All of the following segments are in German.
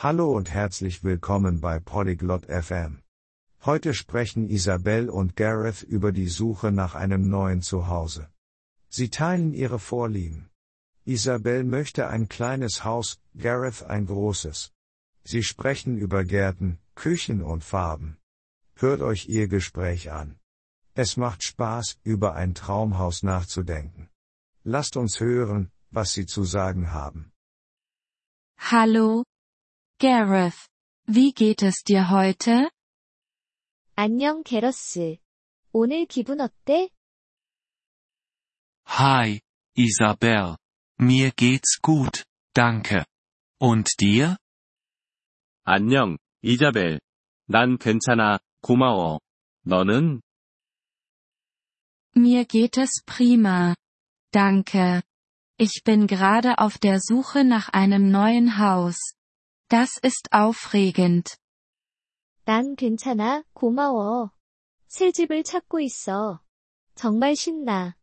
Hallo und herzlich willkommen bei Polyglot FM. Heute sprechen Isabel und Gareth über die Suche nach einem neuen Zuhause. Sie teilen ihre Vorlieben. Isabel möchte ein kleines Haus, Gareth ein großes. Sie sprechen über Gärten, Küchen und Farben. Hört euch ihr Gespräch an. Es macht Spaß, über ein Traumhaus nachzudenken. Lasst uns hören, was sie zu sagen haben. Hallo, Gareth. Wie geht es dir heute? 안녕, 게러스. 오늘 기분 어때? Hi, Isabel. Mir geht's gut, danke. Und dir? 안녕, 이자벨. 난 괜찮아, 고마워. 너는? Mir geht es prima. Danke. Ich bin gerade auf der Suche nach einem neuen Haus. Das ist aufregend. 난 괜찮아, 고마워. 새 집을 찾고 있어. 정말 신나.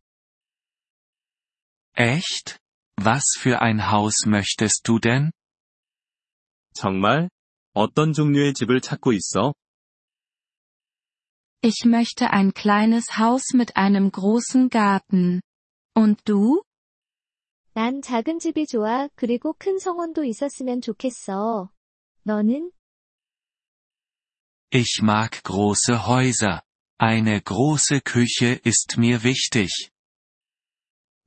Echt? Was für ein Haus möchtest du denn? 정말? 어떤 종류의 집을 찾고 있어? Ich möchte ein kleines Haus mit einem großen Garten. Und du? 난 작은 집이 좋아. 그리고 큰 성원도 있었으면 좋겠어. 너는? Ich mag große Häuser. Eine große Küche ist mir wichtig.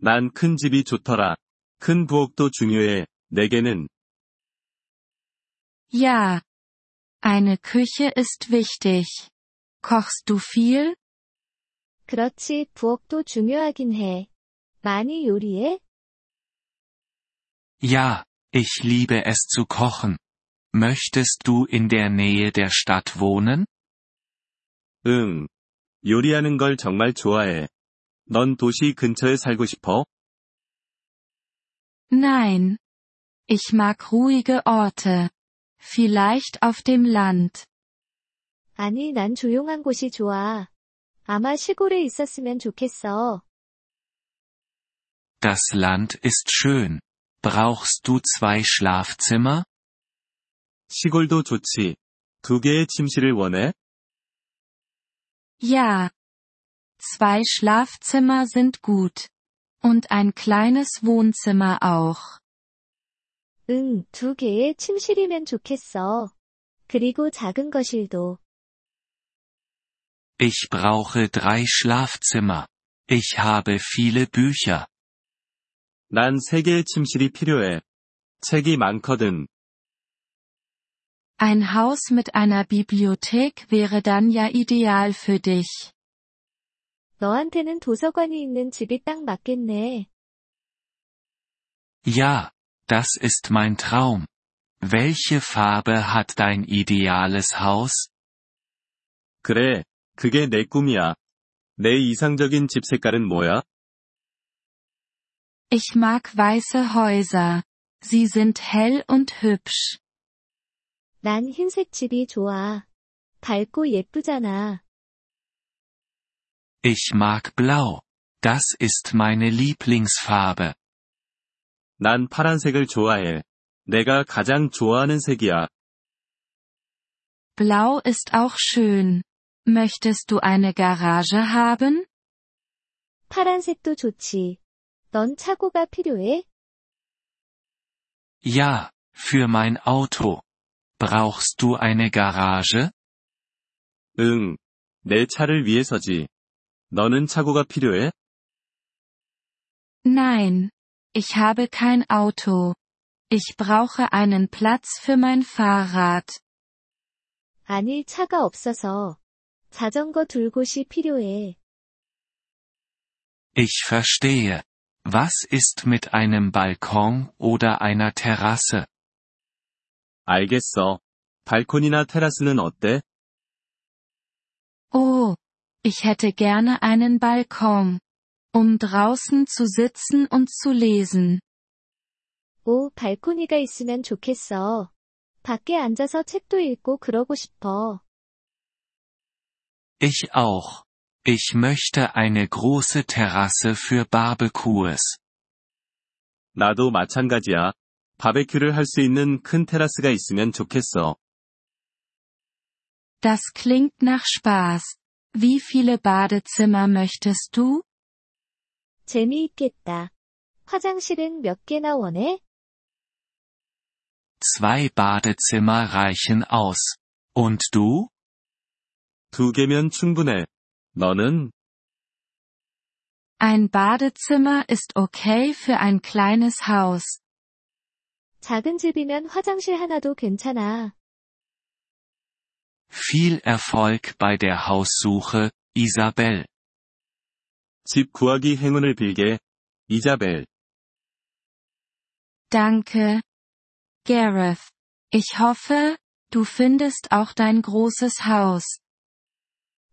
난 큰 집이 좋더라. 큰 부엌도 중요해. 내게는. Ja. Eine Küche ist wichtig. Kochst du viel? 그렇지, 부엌도 중요하긴 해. 많이 요리해? Ja, ich liebe es zu kochen. Möchtest du in der Nähe der Stadt wohnen? 응. 요리하는 걸 정말 좋아해. 넌 도시 근처에 살고 싶어? Nein. Ich mag ruhige Orte. Vielleicht auf dem Land. 아니, 난 조용한 곳이 좋아. 아마 시골에 있었으면 좋겠어. Das Land ist schön. Brauchst du zwei Schlafzimmer? 시골도 좋지. 두 개의 침실을 원해? Ja. Zwei Schlafzimmer sind gut. Und ein kleines Wohnzimmer auch. 응, 두 개의 침실이면 좋겠어. 그리고 작은 거실도. Ich brauche drei Schlafzimmer. Ich habe viele Bücher. 난 세 개의 침실이 필요해. 책이 많거든. Ein Haus mit einer Bibliothek wäre dann ja ideal für dich. 너한테는 도서관이 있는 집이 딱 맞겠네. Ja, das ist mein Traum. Welche Farbe hat dein ideales Haus? 그래, 그게 내 꿈이야. 내 이상적인 집 색깔은 뭐야? Ich mag weiße Häuser. Sie sind hell und hübsch. 난 흰색 집이 좋아. 밝고 예쁘잖아. Ich mag Blau. Das ist meine Lieblingsfarbe. 난 파란색을 좋아해. 내가 가장 좋아하는 색이야. Blau ist auch schön. Möchtest du eine Garage haben? 파란색도 좋지. 넌 차고가 필요해? Ja, für mein Auto. Brauchst du eine Garage? 응. 내 차를 위해서지. 너는 차고가 필요해? Nein. Ich habe kein Auto. Ich brauche einen Platz für mein Fahrrad. 아니, 차가 없어서. 자전거 둘 곳이 필요해. Ich verstehe. Was ist mit einem Balkon oder einer Terrasse? 알겠어. 발코니나 테라스는 어때? Oh. Ich hätte gerne einen Balkon. Um draußen zu sitzen und zu lesen. 오, 발코니가 있으면 좋겠어. 밖에 앉아서 책도 읽고 그러고 싶어. Ich auch. Ich möchte eine große Terrasse für Barbecues. 나도 마찬가지야. 바베큐를 할 수 있는 큰 테라스가 있으면 좋겠어. Das klingt nach Spaß. Wie viele Badezimmer möchtest du? 재미있겠다. 화장실은 몇 개나 원해? Zwei Badezimmer reichen aus. Und du? 두 개면 충분해. 너는? Ein Badezimmer ist okay für ein kleines Haus. 작은 집이면 화장실 하나도 괜찮아. Viel Erfolg bei der Haussuche, Isabel. 집 구하기 행운을 빌게. 이자벨. Danke. Gareth. Ich hoffe, du findest auch dein großes Haus.